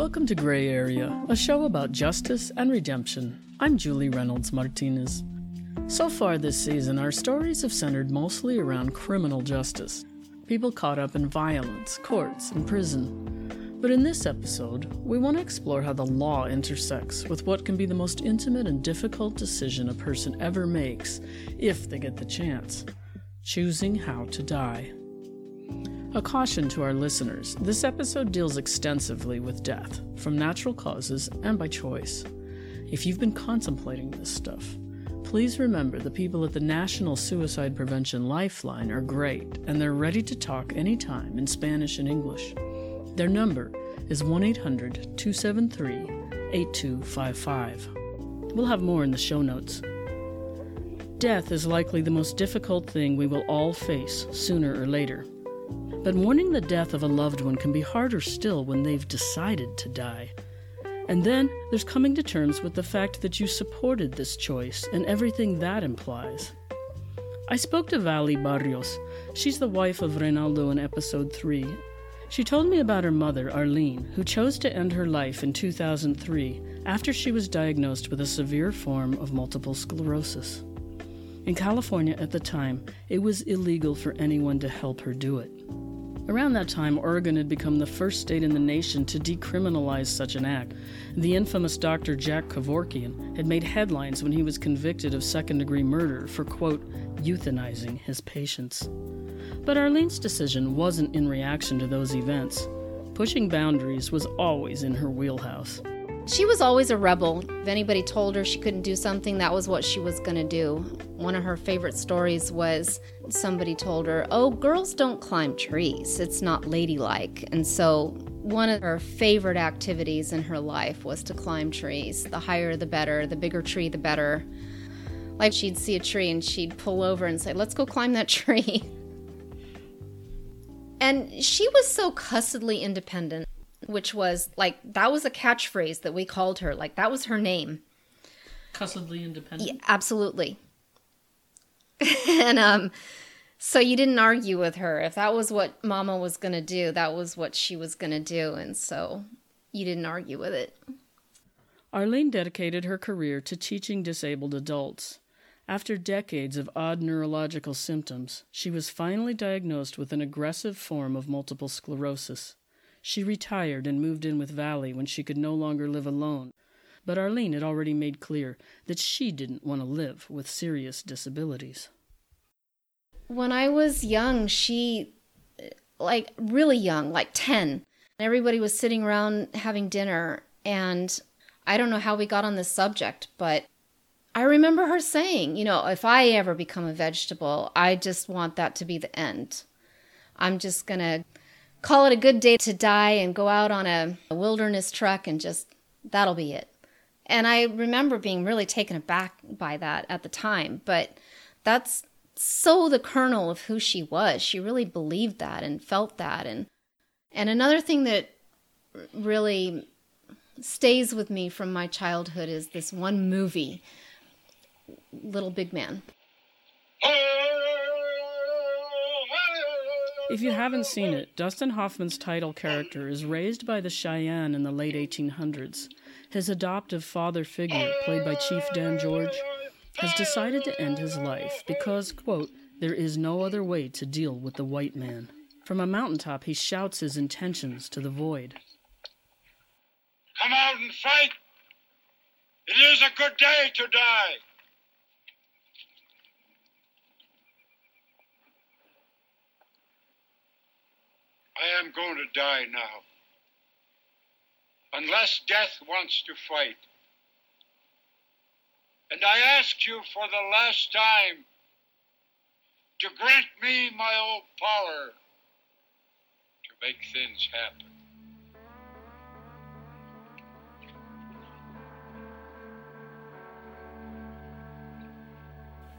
Welcome to Gray Area, a show about justice and redemption. I'm Julie Reynolds Martinez. So far this season, our stories have centered mostly around criminal justice people caught up in violence, courts, and prison. But in this episode, we want to explore how the law intersects with what can be the most intimate and difficult decision a person ever makes, if they get the chance choosing how to die. A caution to our listeners this episode deals extensively with death, from natural causes and by choice. If you've been contemplating this stuff, please remember the people at the National Suicide Prevention Lifeline are great and they're ready to talk anytime in Spanish and English. Their number is 1 800 273 8255. We'll have more in the show notes. Death is likely the most difficult thing we will all face sooner or later. But mourning the death of a loved one can be harder still when they've decided to die. And then there's coming to terms with the fact that you supported this choice and everything that implies. I spoke to Vali Barrios. She's the wife of Reynaldo in episode 3. She told me about her mother, Arlene, who chose to end her life in 2003 after she was diagnosed with a severe form of multiple sclerosis. In California at the time, it was illegal for anyone to help her do it. Around that time, Oregon had become the first state in the nation to decriminalize such an act. The infamous Dr. Jack Kevorkian had made headlines when he was convicted of second degree murder for, quote, euthanizing his patients. But Arlene's decision wasn't in reaction to those events. Pushing boundaries was always in her wheelhouse. She was always a rebel. If anybody told her she couldn't do something, that was what she was going to do. One of her favorite stories was somebody told her, Oh, girls don't climb trees. It's not ladylike. And so, one of her favorite activities in her life was to climb trees. The higher, the better. The bigger tree, the better. Like she'd see a tree and she'd pull over and say, Let's go climb that tree. And she was so cussedly independent which was like that was a catchphrase that we called her. Like that was her name. Cussedly independent. Yeah, absolutely. and um so you didn't argue with her. If that was what mama was going to do, that was what she was going to do and so you didn't argue with it. Arlene dedicated her career to teaching disabled adults. After decades of odd neurological symptoms, she was finally diagnosed with an aggressive form of multiple sclerosis. She retired and moved in with Vali when she could no longer live alone. But Arlene had already made clear that she didn't want to live with serious disabilities. When I was young, she, like really young, like 10, everybody was sitting around having dinner. And I don't know how we got on this subject, but I remember her saying, you know, if I ever become a vegetable, I just want that to be the end. I'm just going to call it a good day to die and go out on a, a wilderness trek and just that'll be it. And I remember being really taken aback by that at the time, but that's so the kernel of who she was. She really believed that and felt that and and another thing that really stays with me from my childhood is this one movie Little Big Man. If you haven't seen it, Dustin Hoffman's title character is raised by the Cheyenne in the late 1800s. His adoptive father figure, played by Chief Dan George, has decided to end his life because, quote, there is no other way to deal with the white man. From a mountaintop, he shouts his intentions to the void. Come out and fight! It is a good day to die! I am going to die now. Unless death wants to fight. And I ask you for the last time to grant me my old power to make things happen.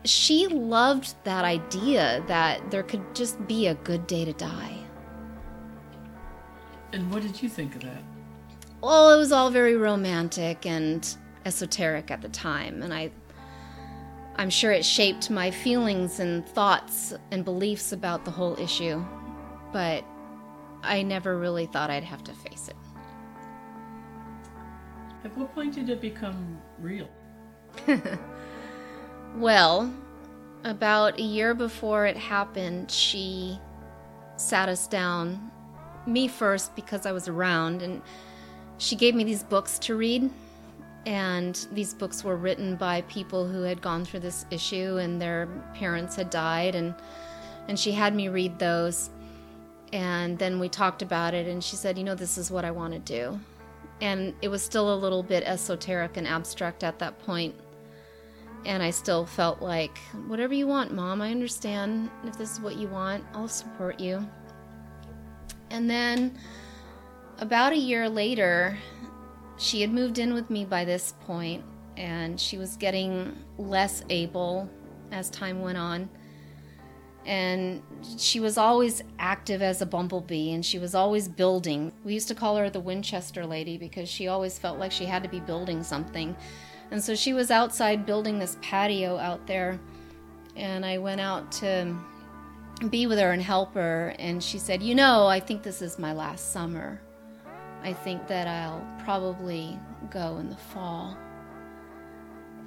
She loved that idea that there could just be a good day to die. And what did you think of that? Well, it was all very romantic and esoteric at the time, and I I'm sure it shaped my feelings and thoughts and beliefs about the whole issue, but I never really thought I'd have to face it. At what point did it become real? Well, about a year before it happened, she sat us down, me first because I was around, and she gave me these books to read. And these books were written by people who had gone through this issue and their parents had died and and she had me read those. And then we talked about it and she said, "You know, this is what I want to do." And it was still a little bit esoteric and abstract at that point and I still felt like, whatever you want, mom, I understand. If this is what you want, I'll support you. And then about a year later, she had moved in with me by this point, and she was getting less able as time went on. And she was always active as a bumblebee, and she was always building. We used to call her the Winchester lady because she always felt like she had to be building something. And so she was outside building this patio out there. And I went out to be with her and help her. And she said, You know, I think this is my last summer. I think that I'll probably go in the fall.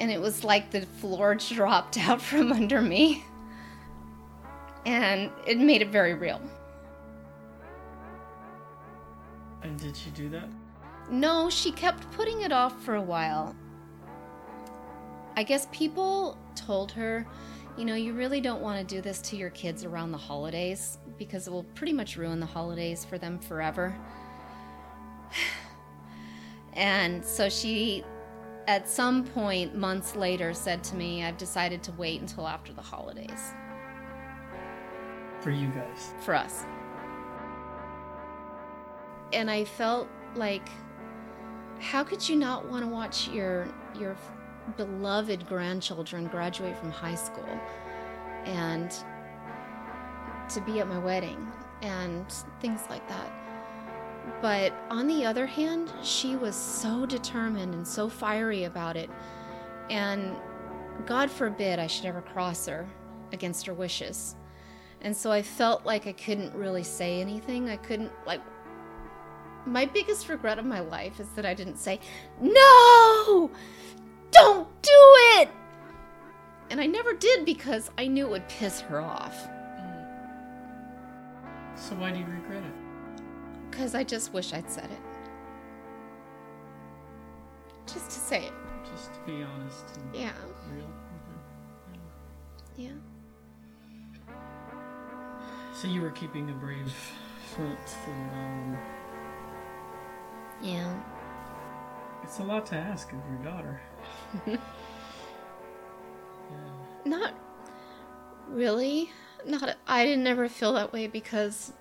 And it was like the floor dropped out from under me. And it made it very real. And did she do that? No, she kept putting it off for a while. I guess people told her, you know, you really don't want to do this to your kids around the holidays because it will pretty much ruin the holidays for them forever. and so she, at some point months later, said to me, I've decided to wait until after the holidays For you guys. for us. And I felt like, how could you not want to watch your your beloved grandchildren graduate from high school and to be at my wedding and things like that? But on the other hand, she was so determined and so fiery about it. And God forbid I should ever cross her against her wishes. And so I felt like I couldn't really say anything. I couldn't, like, my biggest regret of my life is that I didn't say, No! Don't do it! And I never did because I knew it would piss her off. So why do you regret it? Because I just wish I'd said it. Just to say it. Just to be honest and Yeah. real. Yeah. So you were keeping a brave front and um, Yeah. It's a lot to ask of your daughter. yeah. Not really. Not. I didn't ever feel that way because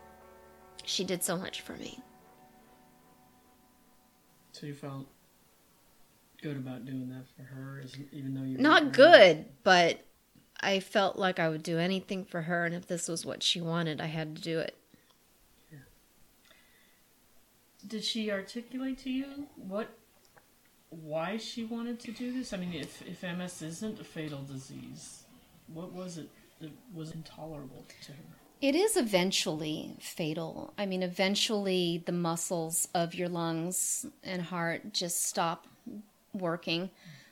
she did so much for me. So you felt good about doing that for her, even though you Not good, but I felt like I would do anything for her, and if this was what she wanted, I had to do it. Did she articulate to you what, why she wanted to do this? I mean, if if MS isn't a fatal disease, what was it that was intolerable to her? It is eventually fatal. I mean, eventually the muscles of your lungs and heart just stop working,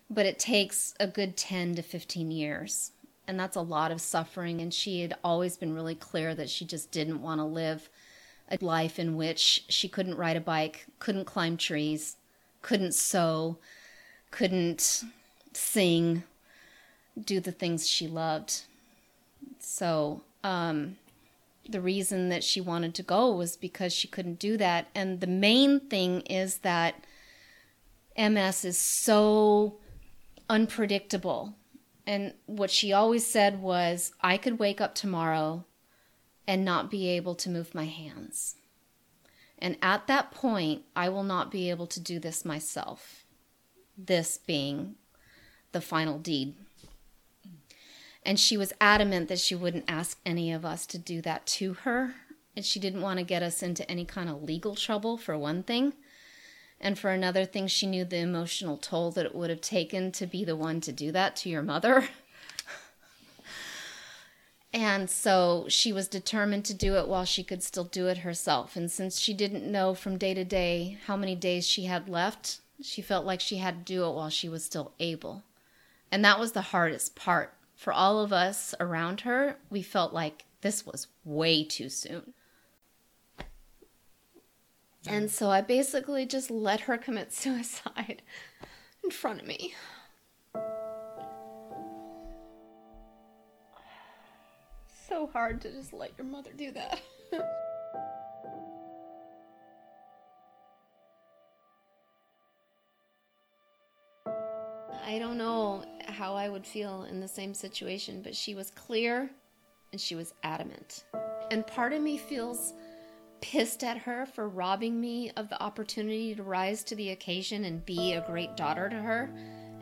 but it takes a good 10 to 15 years. And that's a lot of suffering. And she had always been really clear that she just didn't want to live a life in which she couldn't ride a bike, couldn't climb trees, couldn't sew, couldn't sing, do the things she loved. So, um, the reason that she wanted to go was because she couldn't do that. And the main thing is that MS is so unpredictable. And what she always said was, I could wake up tomorrow and not be able to move my hands. And at that point, I will not be able to do this myself. This being the final deed. And she was adamant that she wouldn't ask any of us to do that to her. And she didn't want to get us into any kind of legal trouble, for one thing. And for another thing, she knew the emotional toll that it would have taken to be the one to do that to your mother. and so she was determined to do it while she could still do it herself. And since she didn't know from day to day how many days she had left, She felt like she had to do it while she was still able. And that was the hardest part. For all of us around her, we felt like this was way too soon. And so I basically just let her commit suicide in front of me. So hard to just let your mother do that. I don't know how I would feel in the same situation, but she was clear and she was adamant. And part of me feels pissed at her for robbing me of the opportunity to rise to the occasion and be a great daughter to her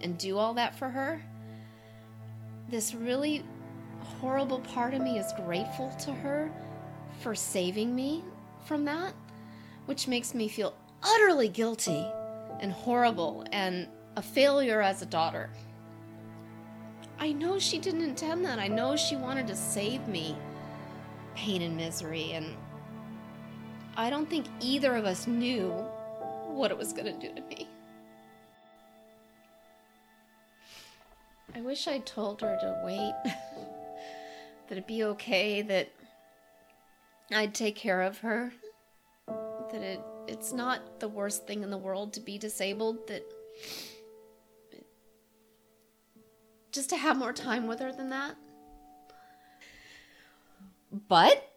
and do all that for her. This really horrible part of me is grateful to her for saving me from that, which makes me feel utterly guilty and horrible and a failure as a daughter. I know she didn't intend that. I know she wanted to save me pain and misery, and I don't think either of us knew what it was going to do to me. I wish I'd told her to wait, that it'd be okay, that I'd take care of her, that it, it's not the worst thing in the world to be disabled, that just to have more time with her than that. But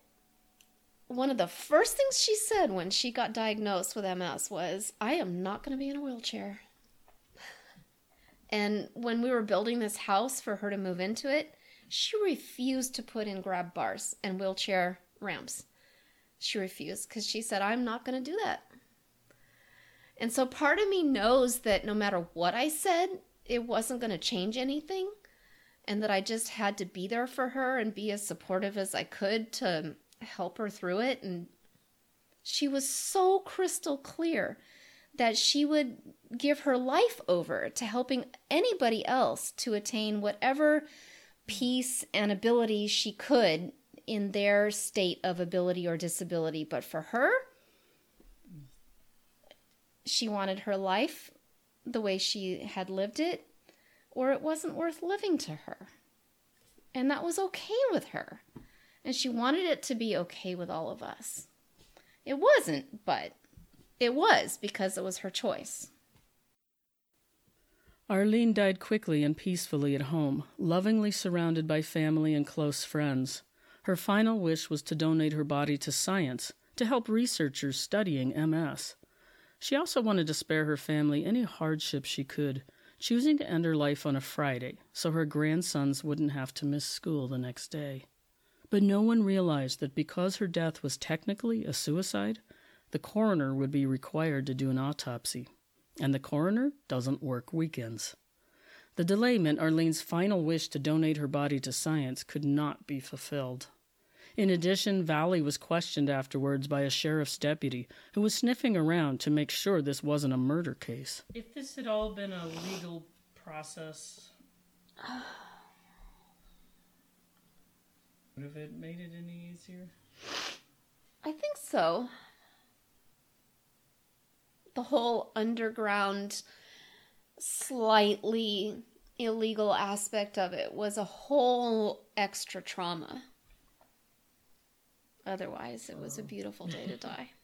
one of the first things she said when she got diagnosed with MS was, I am not going to be in a wheelchair. And when we were building this house for her to move into it, she refused to put in grab bars and wheelchair ramps. She refused because she said, I'm not going to do that. And so part of me knows that no matter what I said, it wasn't going to change anything and that I just had to be there for her and be as supportive as I could to help her through it. And she was so crystal clear that she would give her life over to helping anybody else to attain whatever peace and ability she could in their state of ability or disability. But for her, she wanted her life the way she had lived it or it wasn't worth living to her. And that was okay with her. And she wanted it to be okay with all of us. It wasn't, but it was because it was her choice. Arlene died quickly and peacefully at home, lovingly surrounded by family and close friends. Her final wish was to donate her body to science to help researchers studying MS. She also wanted to spare her family any hardship she could choosing to end her life on a Friday so her grandsons wouldn't have to miss school the next day. But no one realized that because her death was technically a suicide, the coroner would be required to do an autopsy, and the coroner doesn't work weekends. The delay meant Arlene's final wish to donate her body to science could not be fulfilled. In addition, Vali was questioned afterwards by a sheriff's deputy who was sniffing around to make sure this wasn't a murder case. If this had all been a legal process, would have it made it any easier? I think so. The whole underground, slightly illegal aspect of it was a whole extra trauma. Otherwise, it was a beautiful day to die.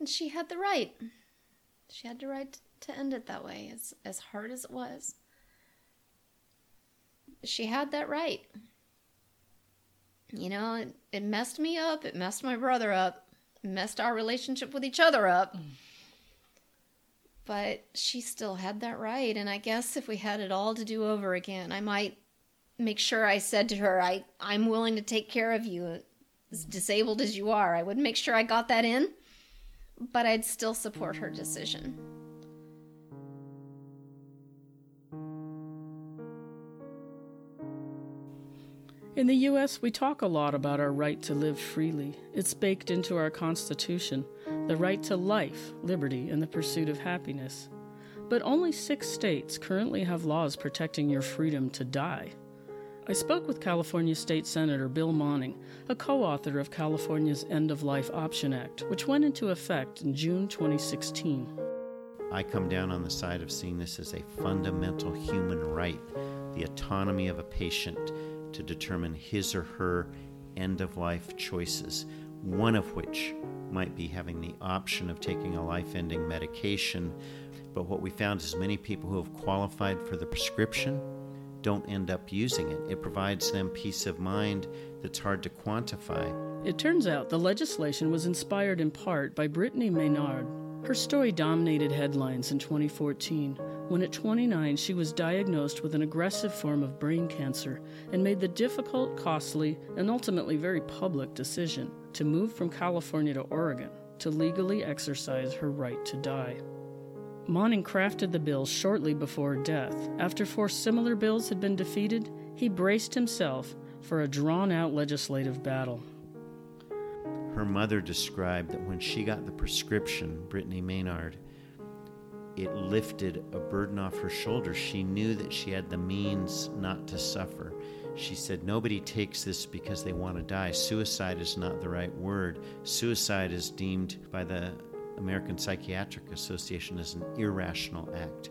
And she had the right. She had the right to end it that way, as, as hard as it was. She had that right. You know, it, it messed me up, it messed my brother up, messed our relationship with each other up. Mm but she still had that right. And I guess if we had it all to do over again, I might make sure I said to her, I, I'm willing to take care of you, as disabled as you are. I would make sure I got that in, but I'd still support her decision. In the U.S., we talk a lot about our right to live freely. It's baked into our Constitution the right to life, liberty, and the pursuit of happiness. But only six states currently have laws protecting your freedom to die. I spoke with California State Senator Bill Monning, a co author of California's End of Life Option Act, which went into effect in June 2016. I come down on the side of seeing this as a fundamental human right the autonomy of a patient to determine his or her end of life choices, one of which might be having the option of taking a life ending medication. But what we found is many people who have qualified for the prescription don't end up using it. It provides them peace of mind that's hard to quantify. It turns out the legislation was inspired in part by Brittany Maynard. Her story dominated headlines in 2014 when at 29 she was diagnosed with an aggressive form of brain cancer and made the difficult, costly, and ultimately very public decision to move from California to Oregon to legally exercise her right to die. Monning crafted the bill shortly before death. After four similar bills had been defeated, he braced himself for a drawn out legislative battle. Her mother described that when she got the prescription, Brittany Maynard, it lifted a burden off her shoulders. She knew that she had the means not to suffer. She said, Nobody takes this because they want to die. Suicide is not the right word. Suicide is deemed by the American Psychiatric Association as an irrational act.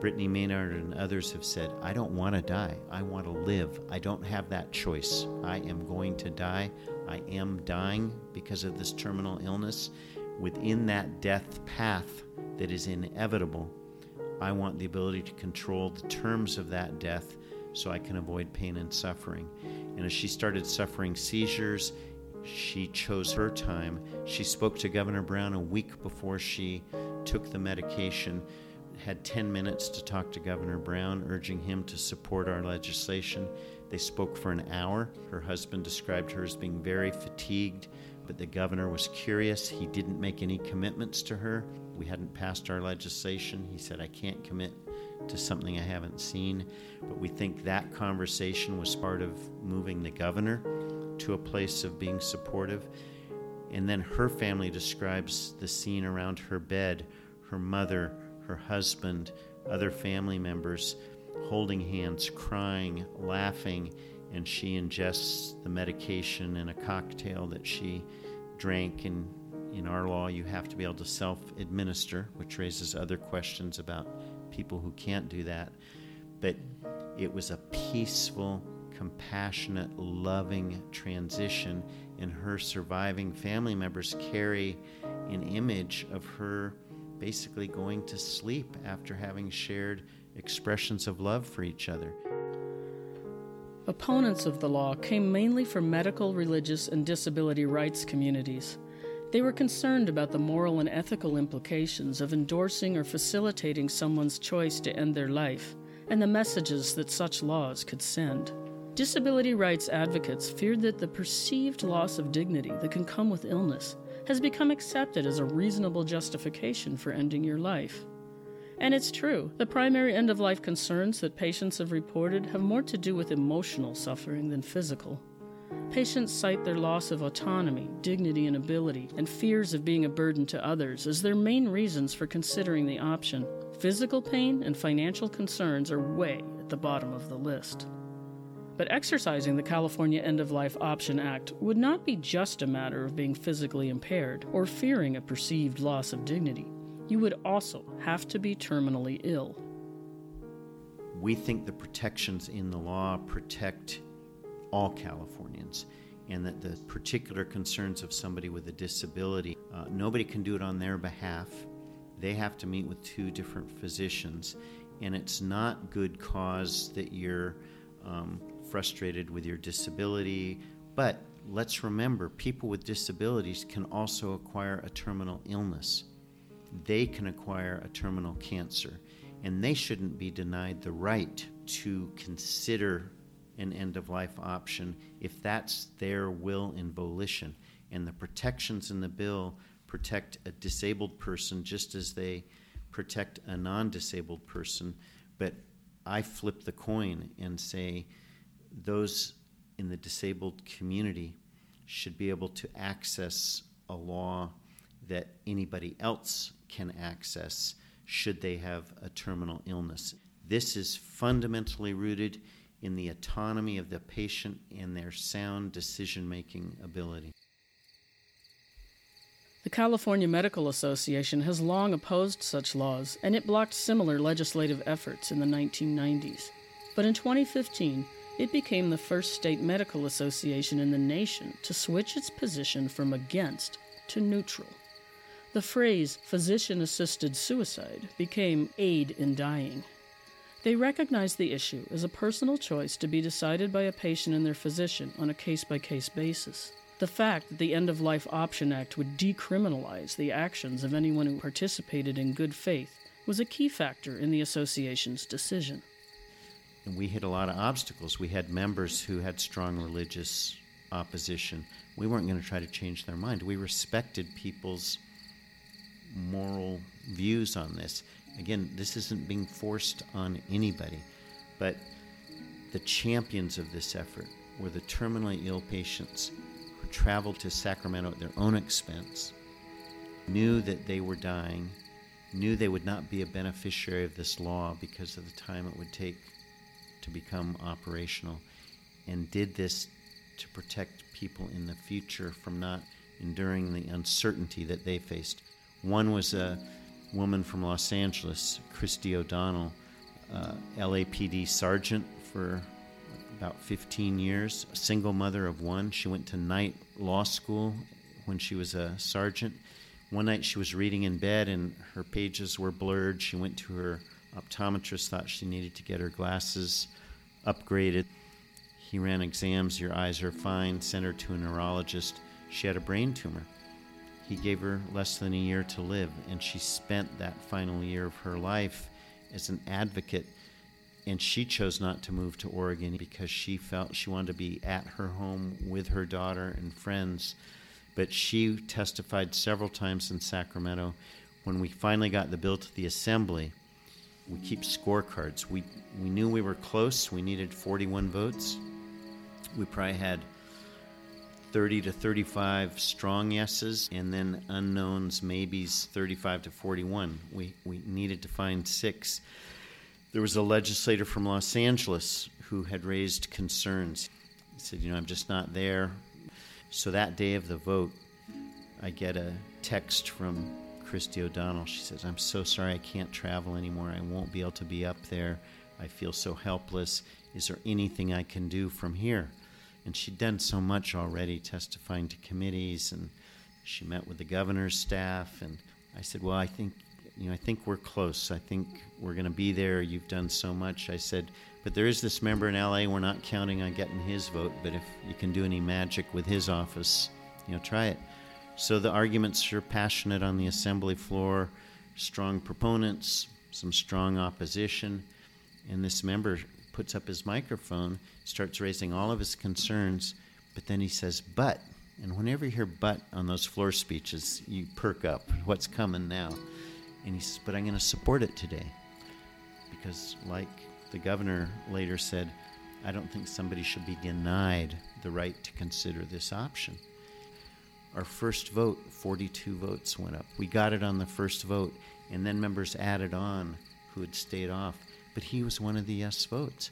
Brittany Maynard and others have said, I don't want to die. I want to live. I don't have that choice. I am going to die. I am dying because of this terminal illness. Within that death path that is inevitable, I want the ability to control the terms of that death so I can avoid pain and suffering. And as she started suffering seizures, she chose her time. She spoke to Governor Brown a week before she took the medication had 10 minutes to talk to Governor Brown, urging him to support our legislation. They spoke for an hour. Her husband described her as being very fatigued, but the governor was curious. He didn't make any commitments to her. We hadn't passed our legislation. He said, I can't commit to something I haven't seen. But we think that conversation was part of moving the governor to a place of being supportive. And then her family describes the scene around her bed, her mother, her husband, other family members holding hands, crying, laughing, and she ingests the medication in a cocktail that she drank. And in our law, you have to be able to self administer, which raises other questions about people who can't do that. But it was a peaceful, compassionate, loving transition, and her surviving family members carry an image of her basically going to sleep after having shared expressions of love for each other. Opponents of the law came mainly from medical, religious, and disability rights communities. They were concerned about the moral and ethical implications of endorsing or facilitating someone's choice to end their life and the messages that such laws could send. Disability rights advocates feared that the perceived loss of dignity that can come with illness has become accepted as a reasonable justification for ending your life. And it's true, the primary end of life concerns that patients have reported have more to do with emotional suffering than physical. Patients cite their loss of autonomy, dignity, and ability, and fears of being a burden to others as their main reasons for considering the option. Physical pain and financial concerns are way at the bottom of the list. But exercising the California End of Life Option Act would not be just a matter of being physically impaired or fearing a perceived loss of dignity. You would also have to be terminally ill. We think the protections in the law protect all Californians and that the particular concerns of somebody with a disability, uh, nobody can do it on their behalf. They have to meet with two different physicians, and it's not good cause that you're um, frustrated with your disability. But let's remember people with disabilities can also acquire a terminal illness. They can acquire a terminal cancer, and they shouldn't be denied the right to consider an end of life option if that's their will and volition. And the protections in the bill protect a disabled person just as they protect a non disabled person. But I flip the coin and say, those in the disabled community should be able to access a law that anybody else can access should they have a terminal illness. This is fundamentally rooted in the autonomy of the patient and their sound decision making ability. The California Medical Association has long opposed such laws, and it blocked similar legislative efforts in the 1990s. But in 2015, it became the first state medical association in the nation to switch its position from against to neutral. The phrase physician assisted suicide became aid in dying. They recognize the issue as a personal choice to be decided by a patient and their physician on a case by case basis. The fact that the End of Life Option Act would decriminalize the actions of anyone who participated in good faith was a key factor in the association's decision. And we hit a lot of obstacles. We had members who had strong religious opposition. We weren't going to try to change their mind. We respected people's moral views on this. Again, this isn't being forced on anybody, but the champions of this effort were the terminally ill patients who traveled to Sacramento at their own expense, knew that they were dying, knew they would not be a beneficiary of this law because of the time it would take to become operational, and did this to protect people in the future from not enduring the uncertainty that they faced. One was a woman from Los Angeles, Christy O'Donnell, uh, LAPD sergeant for about 15 years, a single mother of one. She went to night law school when she was a sergeant. One night she was reading in bed and her pages were blurred. She went to her optometrist, thought she needed to get her glasses upgraded. He ran exams, your eyes are fine, sent her to a neurologist. She had a brain tumor. He gave her less than a year to live, and she spent that final year of her life as an advocate and she chose not to move to Oregon because she felt she wanted to be at her home with her daughter and friends. But she testified several times in Sacramento. When we finally got the bill to the assembly, we keep scorecards. We, we knew we were close. We needed 41 votes. We probably had 30 to 35 strong yeses, and then unknowns, maybes 35 to 41. We, we needed to find six. There was a legislator from Los Angeles who had raised concerns. He said, You know, I'm just not there. So that day of the vote, I get a text from Christy O'Donnell. She says, I'm so sorry I can't travel anymore. I won't be able to be up there. I feel so helpless. Is there anything I can do from here? And she'd done so much already, testifying to committees, and she met with the governor's staff. And I said, Well, I think you know, I think we're close. I think we're going to be there. You've done so much. I said, but there is this member in LA. We're not counting on getting his vote, but if you can do any magic with his office, you know, try it. So the arguments are passionate on the assembly floor, strong proponents, some strong opposition, and this member puts up his microphone, starts raising all of his concerns, but then he says, but. And whenever you hear but on those floor speeches, you perk up. What's coming now? And he says, But I'm going to support it today. Because, like the governor later said, I don't think somebody should be denied the right to consider this option. Our first vote, 42 votes went up. We got it on the first vote, and then members added on who had stayed off. But he was one of the yes votes.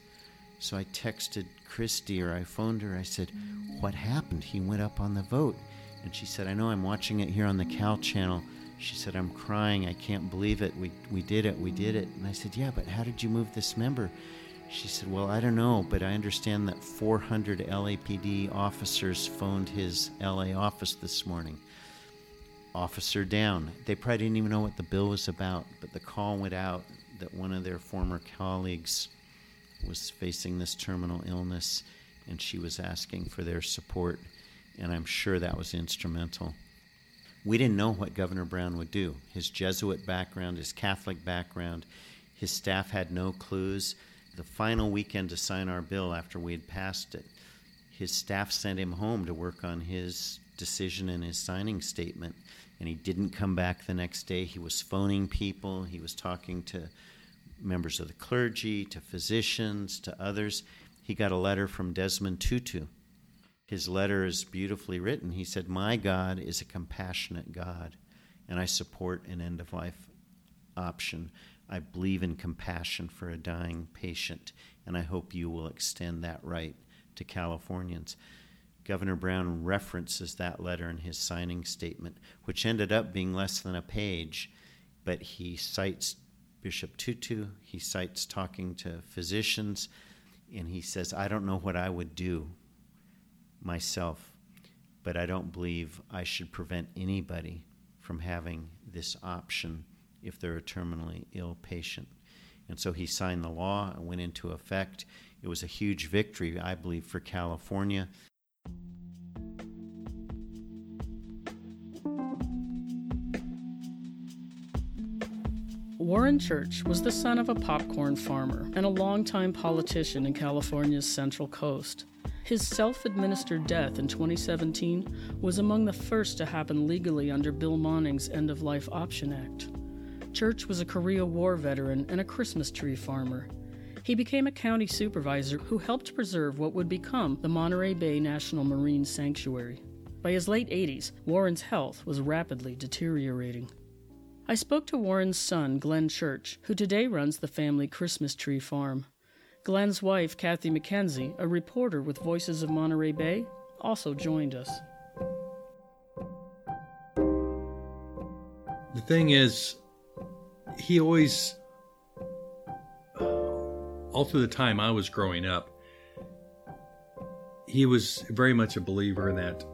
So I texted Christy or I phoned her. I said, What happened? He went up on the vote. And she said, I know I'm watching it here on the Cal channel. She said, I'm crying. I can't believe it. We, we did it. We did it. And I said, Yeah, but how did you move this member? She said, Well, I don't know, but I understand that 400 LAPD officers phoned his LA office this morning. Officer down. They probably didn't even know what the bill was about, but the call went out that one of their former colleagues was facing this terminal illness and she was asking for their support. And I'm sure that was instrumental. We didn't know what Governor Brown would do. His Jesuit background, his Catholic background, his staff had no clues. The final weekend to sign our bill after we had passed it, his staff sent him home to work on his decision and his signing statement. And he didn't come back the next day. He was phoning people, he was talking to members of the clergy, to physicians, to others. He got a letter from Desmond Tutu, his letter is beautifully written. He said, My God is a compassionate God, and I support an end of life option. I believe in compassion for a dying patient, and I hope you will extend that right to Californians. Governor Brown references that letter in his signing statement, which ended up being less than a page, but he cites Bishop Tutu, he cites talking to physicians, and he says, I don't know what I would do myself, but I don't believe I should prevent anybody from having this option if they're a terminally ill patient. And so he signed the law and went into effect. It was a huge victory, I believe, for California. Warren Church was the son of a popcorn farmer and a longtime politician in California's Central Coast. His self administered death in 2017 was among the first to happen legally under Bill Monning's End of Life Option Act. Church was a Korea War veteran and a Christmas tree farmer. He became a county supervisor who helped preserve what would become the Monterey Bay National Marine Sanctuary. By his late 80s, Warren's health was rapidly deteriorating. I spoke to Warren's son, Glenn Church, who today runs the family Christmas tree farm. Glenn's wife, Kathy McKenzie, a reporter with Voices of Monterey Bay, also joined us. The thing is, he always, all through the time I was growing up, he was very much a believer in that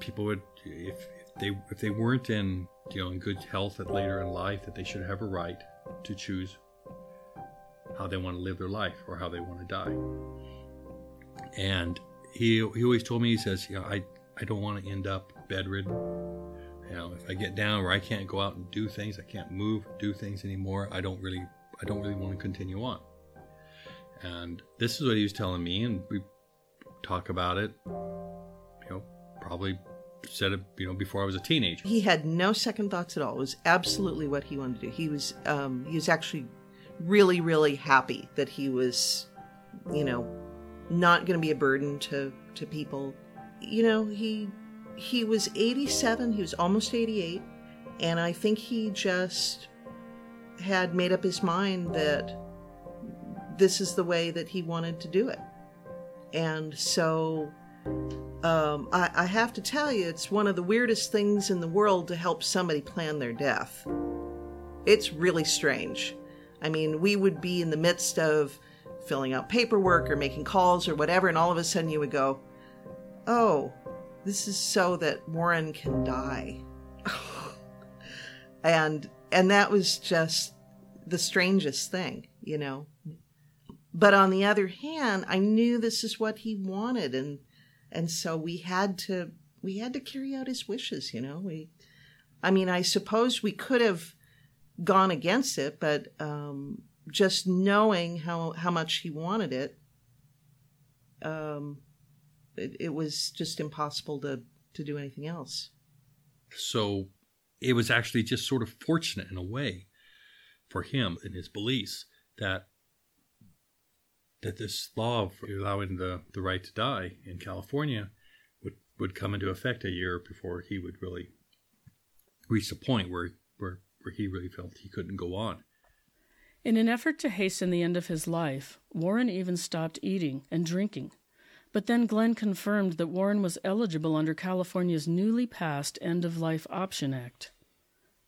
people would, if, if they if they weren't in you know in good health at later in life, that they should have a right to choose how they want to live their life or how they want to die. And he he always told me he says, you know, I I don't want to end up bedridden. You know, if I get down where I can't go out and do things, I can't move, do things anymore. I don't really I don't really want to continue on. And this is what he was telling me, and we talk about it. You know, probably said it you know before I was a teenager. He had no second thoughts at all. It was absolutely what he wanted to do. He was um, he was actually really, really happy that he was, you know, not going to be a burden to to people. You know, he he was 87, he was almost 88, and I think he just had made up his mind that this is the way that he wanted to do it. And so um, I, I have to tell you, it's one of the weirdest things in the world to help somebody plan their death. It's really strange. I mean, we would be in the midst of filling out paperwork or making calls or whatever, and all of a sudden you would go, Oh, this is so that Warren can die. and and that was just the strangest thing, you know. But on the other hand, I knew this is what he wanted and and so we had to we had to carry out his wishes, you know. We I mean, I suppose we could have gone against it, but um, just knowing how how much he wanted it, um, it, it was just impossible to to do anything else. So it was actually just sort of fortunate in a way for him and his beliefs that that this law allowing the, the right to die in California would, would come into effect a year before he would really reach the point where, where where he really felt he couldn't go on. In an effort to hasten the end of his life, Warren even stopped eating and drinking. But then Glenn confirmed that Warren was eligible under California's newly passed End of Life Option Act.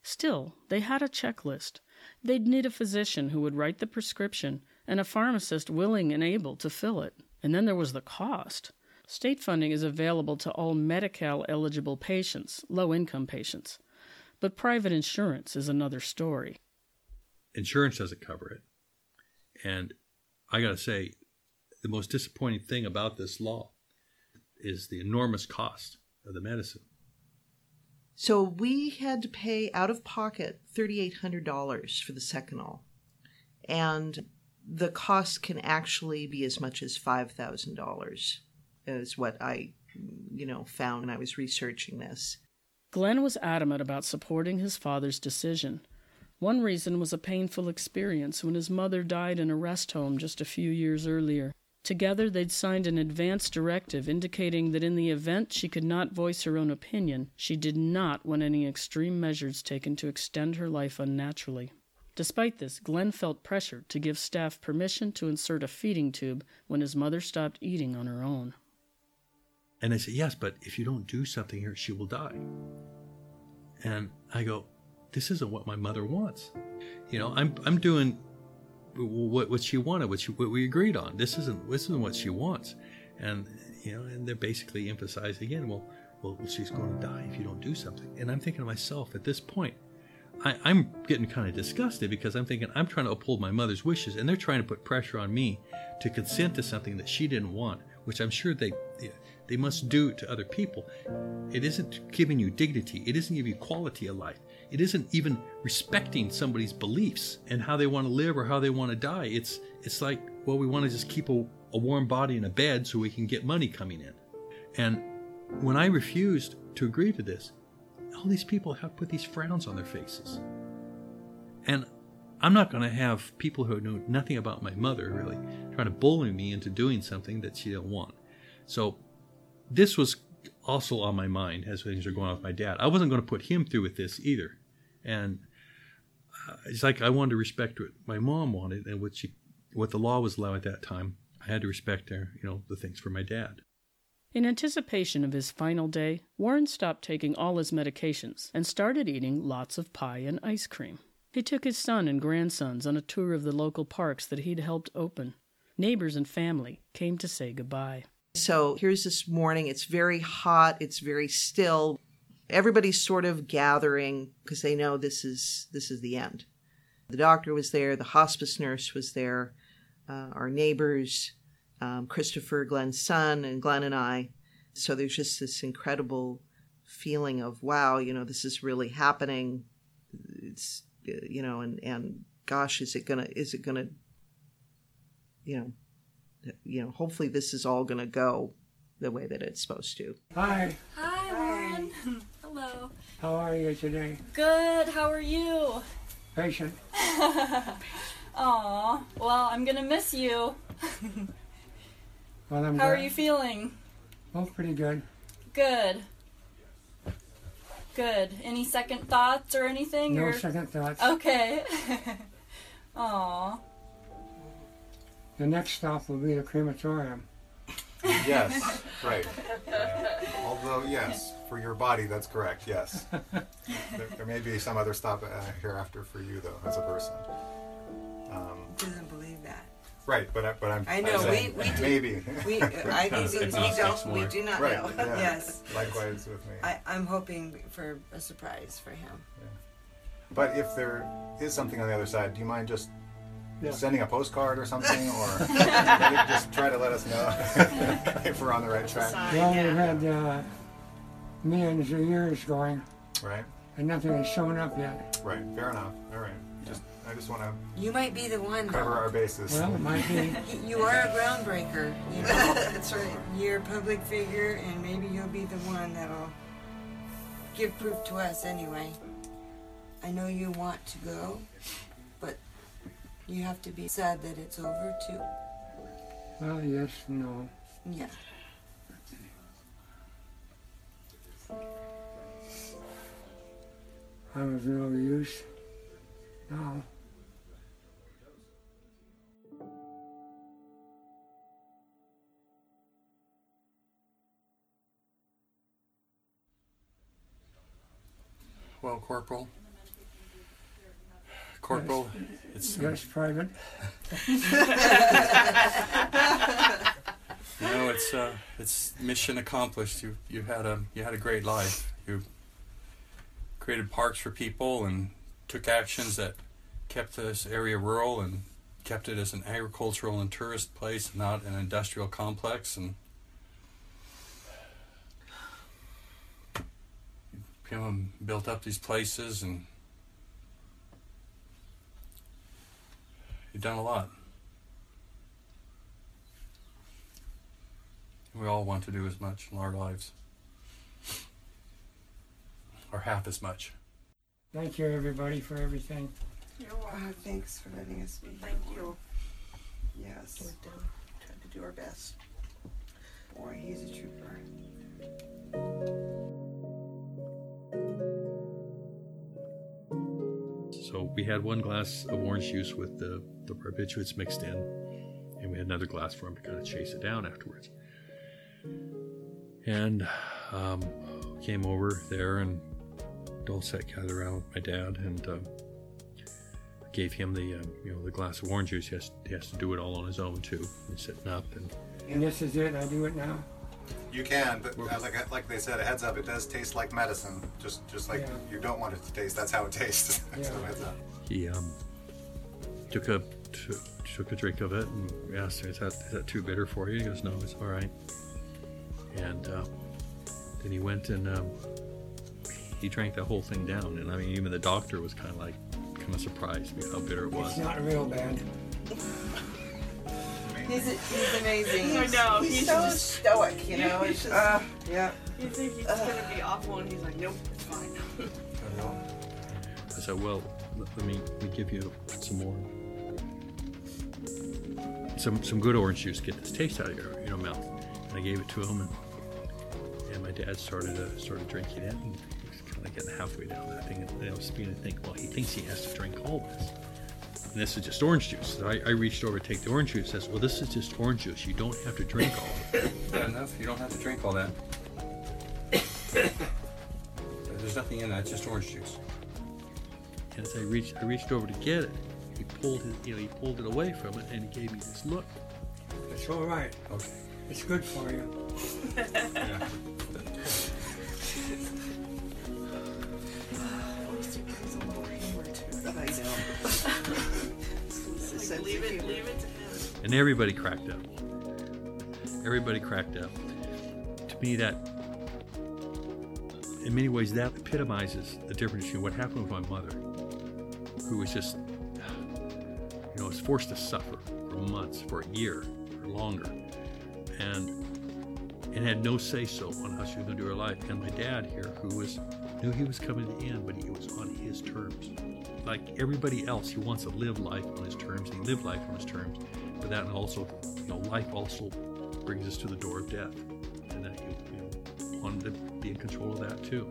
Still, they had a checklist. They'd need a physician who would write the prescription and a pharmacist willing and able to fill it. And then there was the cost. State funding is available to all Medi Cal eligible patients, low income patients. But private insurance is another story. Insurance doesn't cover it. And I got to say, the most disappointing thing about this law is the enormous cost of the medicine. So we had to pay out of pocket $3,800 for the Seconal. And the cost can actually be as much as $5,000, is what I, you know, found when I was researching this. Glenn was adamant about supporting his father's decision. One reason was a painful experience when his mother died in a rest home just a few years earlier. Together, they'd signed an advance directive indicating that in the event she could not voice her own opinion, she did not want any extreme measures taken to extend her life unnaturally. Despite this, Glenn felt pressured to give staff permission to insert a feeding tube when his mother stopped eating on her own. And I said, Yes, but if you don't do something here, she will die. And I go, This isn't what my mother wants. You know, I'm I'm doing what what she wanted, what she what we agreed on. This isn't this isn't what she wants. And you know, and they're basically emphasizing again, well, well, she's going to die if you don't do something. And I'm thinking to myself at this point, I, I'm getting kind of disgusted because I'm thinking I'm trying to uphold my mother's wishes, and they're trying to put pressure on me to consent to something that she didn't want, which I'm sure they they must do to other people. It isn't giving you dignity. It isn't giving you quality of life. It isn't even respecting somebody's beliefs and how they want to live or how they want to die. It's it's like, well, we want to just keep a, a warm body in a bed so we can get money coming in. And when I refused to agree to this, all these people have put these frowns on their faces. And I'm not going to have people who know nothing about my mother really trying to bully me into doing something that she didn't want. So this was also on my mind as things were going on with my dad. I wasn't going to put him through with this either. And uh, it's like I wanted to respect what my mom wanted and what she, what the law was allowing at that time. I had to respect her, you know, the things for my dad. In anticipation of his final day, Warren stopped taking all his medications and started eating lots of pie and ice cream. He took his son and grandsons on a tour of the local parks that he'd helped open. Neighbors and family came to say goodbye. So here's this morning. It's very hot. It's very still. Everybody's sort of gathering because they know this is this is the end. The doctor was there. The hospice nurse was there. Uh, our neighbors, um, Christopher, Glenn's son, and Glenn and I. So there's just this incredible feeling of wow, you know, this is really happening. It's you know, and and gosh, is it gonna is it gonna you know you know, hopefully this is all going to go the way that it's supposed to. Hi. Hi, Warren. Hello. How are you today? Good. How are you? Patient. Aw. Well, I'm gonna miss you. Well, I'm How are you feeling? Oh, pretty good. Good. Good. Any second thoughts or anything? No or... second thoughts. Okay. Aw. The next stop will be the crematorium. Yes, right. Although, yes, for your body, that's correct. Yes. there, there may be some other stop uh, hereafter for you, though, as a person. Um, doesn't believe that. Right, but I, but I'm. I know, I'm saying we- we do- maybe. We, I do things we don't, we do not right. know. Yeah. Yes. Likewise with me. I, I'm hoping for a surprise for him. But if there is something on the other side, do you mind just Yeah. sending a postcard or something, or maybe just try to let us know if we're on the right track? Well, we've had uh, millions of years going, Right, and nothing has shown up yet. right. Fair enough. All right. Just I just want to You might be the one. cover though. our bases. Well, it might be. You are a groundbreaker. You know? That's right. You're a public figure, and maybe you'll be the one that'll give proof to us anyway. I know you want to go, but you have to be sad that it's over too. Well, yes, no. Yeah. I'm of no use. No. Corporal. Corporal, it's Yes, Private. you know it's uh, it's mission accomplished. You you had a you had a great life. You created parks for people and took actions that kept this area rural and kept it as an agricultural and tourist place, not an industrial complex. And you know, built up these places and you've done a lot. We all want to do as much in our lives, or half as much. Thank you, everybody, for everything. You're Uh, thanks for letting us be. Thank you. Yes. We're doing, trying to do our best. Boy, he's a trooper. We had one glass of orange juice with the, the barbiturates mixed in, and we had another glass for him to kind of chase it down afterwards. And um, came over there and sat gathered around with my dad and um, gave him the um, you know the glass of orange juice. He has, he has to do it all on his own too, and sitting up and And this is it. I do it now. You can, but uh, like like they said, a heads up, it does taste like medicine. Just just like Yeah. you don't want it to taste. That's how it tastes. so heads up. he um, took a t- took a drink of it and asked him, "Is that is that too bitter for you?" He goes, "No, it's all right." And uh, then he went and um, he drank that whole thing down. And I mean, even the doctor was kind of like kind of surprised with how bitter it was. It's not real bad. He's, he's amazing. I know, He's, he's so just- stoic, you know. It's just, uh, yeah. You think he's gonna be awful, and he's like, nope, it's fine. I said, "Well, let let me let me give you some more, some some good orange juice. Get this taste out of your your mouth." And I gave it to him, and, and my dad started uh, started drinking it, and he was kind of getting halfway down that thing, and I was beginning to think, "Well, he thinks he has to drink all this." And this is just orange juice. So I, I reached over to take the orange juice. Says, "Well, this is just orange juice. You don't have to drink all of it." Fair enough. You don't have to drink all that. There's nothing in that. It's just orange juice. And as I reached, I reached over to get it. He pulled his, you know, he pulled it away from it, and he gave me this look. It's all right. Okay. It's good for you. Yeah. And everybody cracked up. Everybody cracked up. To me, that, in many ways, that epitomizes the difference between what happened with my mother, who was just, you know, was forced to suffer for months, for a year, or longer, and and had no say so on how she was going to do her life. And my dad here, who was knew he was coming to the end, but he was on his terms. Like everybody else, he wants to live life on his terms. He lived life on his terms, but that also, you know, life also brings us to the door of death, and that he, you know, wanted to be in control of that too.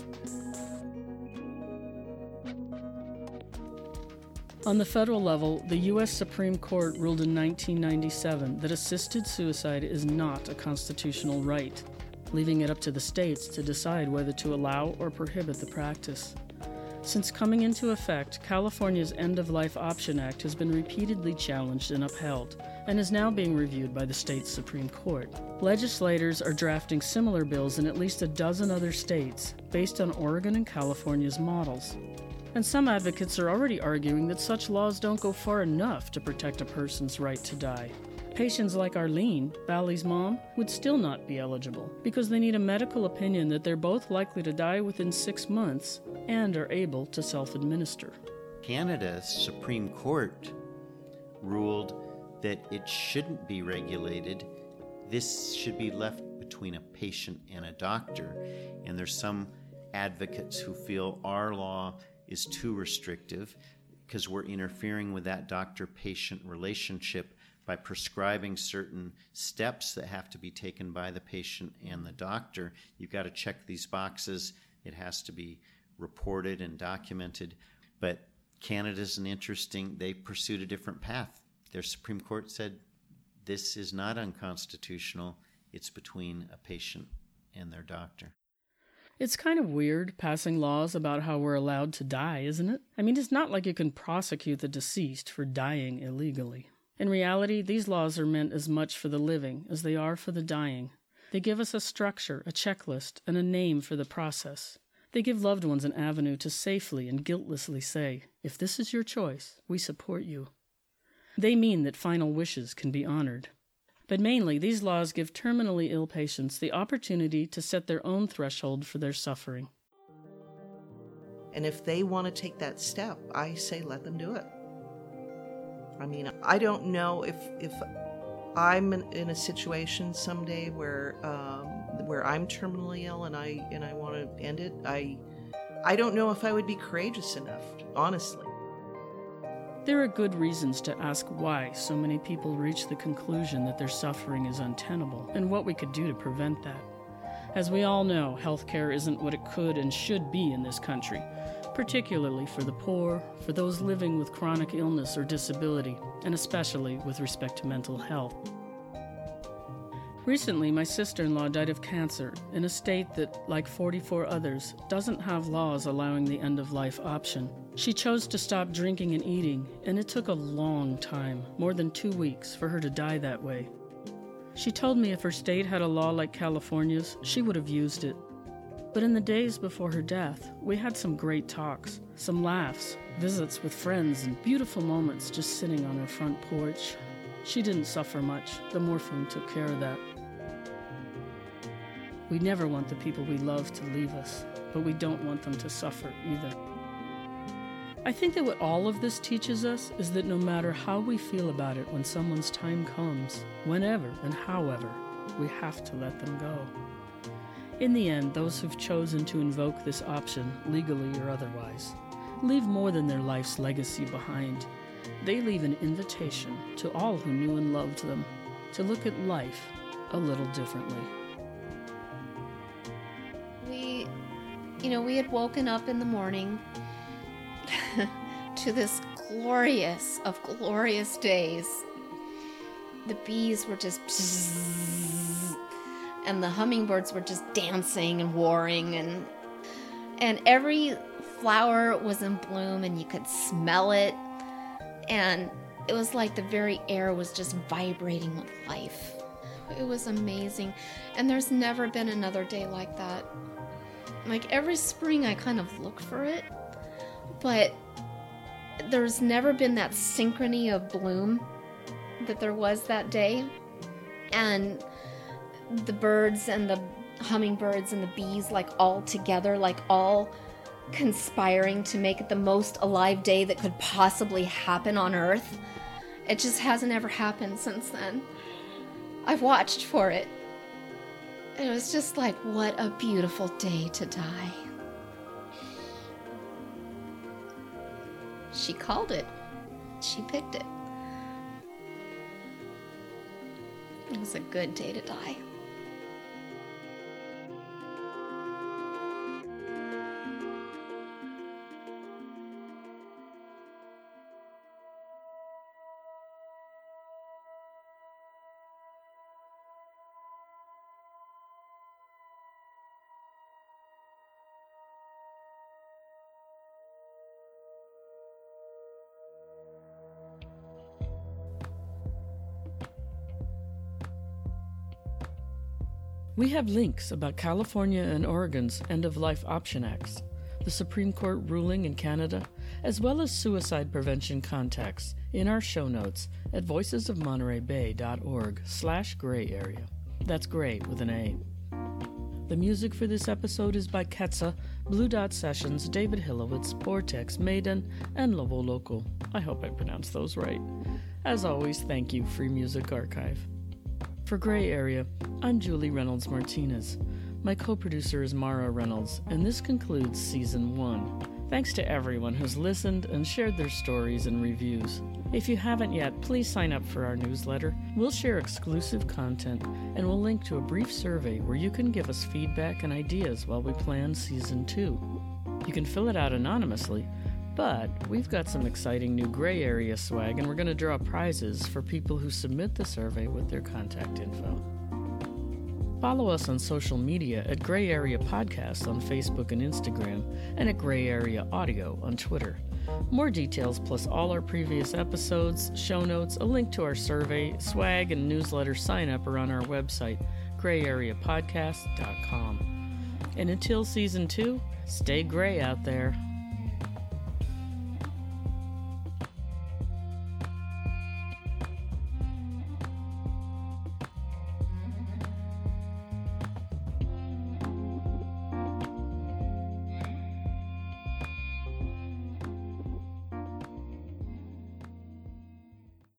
On the federal level, the U.S. Supreme Court ruled in 1997 that assisted suicide is not a constitutional right, leaving it up to the states to decide whether to allow or prohibit the practice. Since coming into effect, California's End of Life Option Act has been repeatedly challenged and upheld, and is now being reviewed by the state's Supreme Court. Legislators are drafting similar bills in at least a dozen other states, based on Oregon and California's models. And some advocates are already arguing that such laws don't go far enough to protect a person's right to die. Patients like Arlene, Vali's mom, would still not be eligible because they need a medical opinion that they're both likely to die within six months and are able to self administer. Canada's Supreme Court ruled that it shouldn't be regulated. This should be left between a patient and a doctor. And there's some advocates who feel our law is too restrictive because we're interfering with that doctor patient relationship by prescribing certain steps that have to be taken by the patient and the doctor. You've got to check these boxes, it has to be reported and documented. But Canada's an interesting, they pursued a different path. Their Supreme Court said this is not unconstitutional, it's between a patient and their doctor. It's kind of weird passing laws about how we're allowed to die, isn't it? I mean, it's not like you can prosecute the deceased for dying illegally. In reality, these laws are meant as much for the living as they are for the dying. They give us a structure, a checklist, and a name for the process. They give loved ones an avenue to safely and guiltlessly say, if this is your choice, we support you. They mean that final wishes can be honored. But mainly, these laws give terminally ill patients the opportunity to set their own threshold for their suffering. And if they want to take that step, I say let them do it. I mean, I don't know if if I'm in, a situation someday where um, where I'm terminally ill and I and I want to end it. I I don't know if I would be courageous enough, honestly. There are good reasons to ask why so many people reach the conclusion that their suffering is untenable and what we could do to prevent that. As we all know, healthcare isn't what it could and should be in this country. Particularly for the poor, for those living with chronic illness or disability, and especially with respect to mental health. Recently, my sister in law died of cancer in a state that, like 44 others, doesn't have laws allowing the end of life option. She chose to stop drinking and eating, and it took a long time more than two weeks for her to die that way. She told me if her state had a law like California's, she would have used it. But in the days before her death, we had some great talks, some laughs, visits with friends, and beautiful moments just sitting on her front porch. She didn't suffer much. The morphine took care of that. We never want the people we love to leave us, but we don't want them to suffer either. I think that what all of this teaches us is that no matter how we feel about it when someone's time comes, whenever and however, we have to let them go. In the end, those who've chosen to invoke this option, legally or otherwise, leave more than their life's legacy behind. They leave an invitation to all who knew and loved them to look at life a little differently. We, you know, we had woken up in the morning to this glorious of glorious days. The bees were just and the hummingbirds were just dancing and warring and and every flower was in bloom and you could smell it and it was like the very air was just vibrating with life. It was amazing. And there's never been another day like that. Like every spring I kind of look for it, but there's never been that synchrony of bloom that there was that day. And the birds and the hummingbirds and the bees, like all together, like all conspiring to make it the most alive day that could possibly happen on Earth. It just hasn't ever happened since then. I've watched for it. It was just like, what a beautiful day to die. She called it. She picked it. It was a good day to die. We have links about California and Oregon's End of Life Option Acts, the Supreme Court ruling in Canada, as well as suicide prevention contacts in our show notes at voicesofmonterey slash gray area. That's gray with an A. The music for this episode is by Ketsa, Blue Dot Sessions, David Hilowitz, Vortex, Maiden, and Lobo Loco. I hope I pronounced those right. As always, thank you, Free Music Archive. For Gray Area, I'm Julie Reynolds Martinez. My co producer is Mara Reynolds, and this concludes Season 1. Thanks to everyone who's listened and shared their stories and reviews. If you haven't yet, please sign up for our newsletter. We'll share exclusive content and we'll link to a brief survey where you can give us feedback and ideas while we plan Season 2. You can fill it out anonymously, but we've got some exciting new gray area swag, and we're going to draw prizes for people who submit the survey with their contact info. Follow us on social media at Gray Area Podcast on Facebook and Instagram, and at Gray Area Audio on Twitter. More details, plus all our previous episodes, show notes, a link to our survey, swag, and newsletter sign up are on our website, grayareapodcast.com. And until season two, stay gray out there.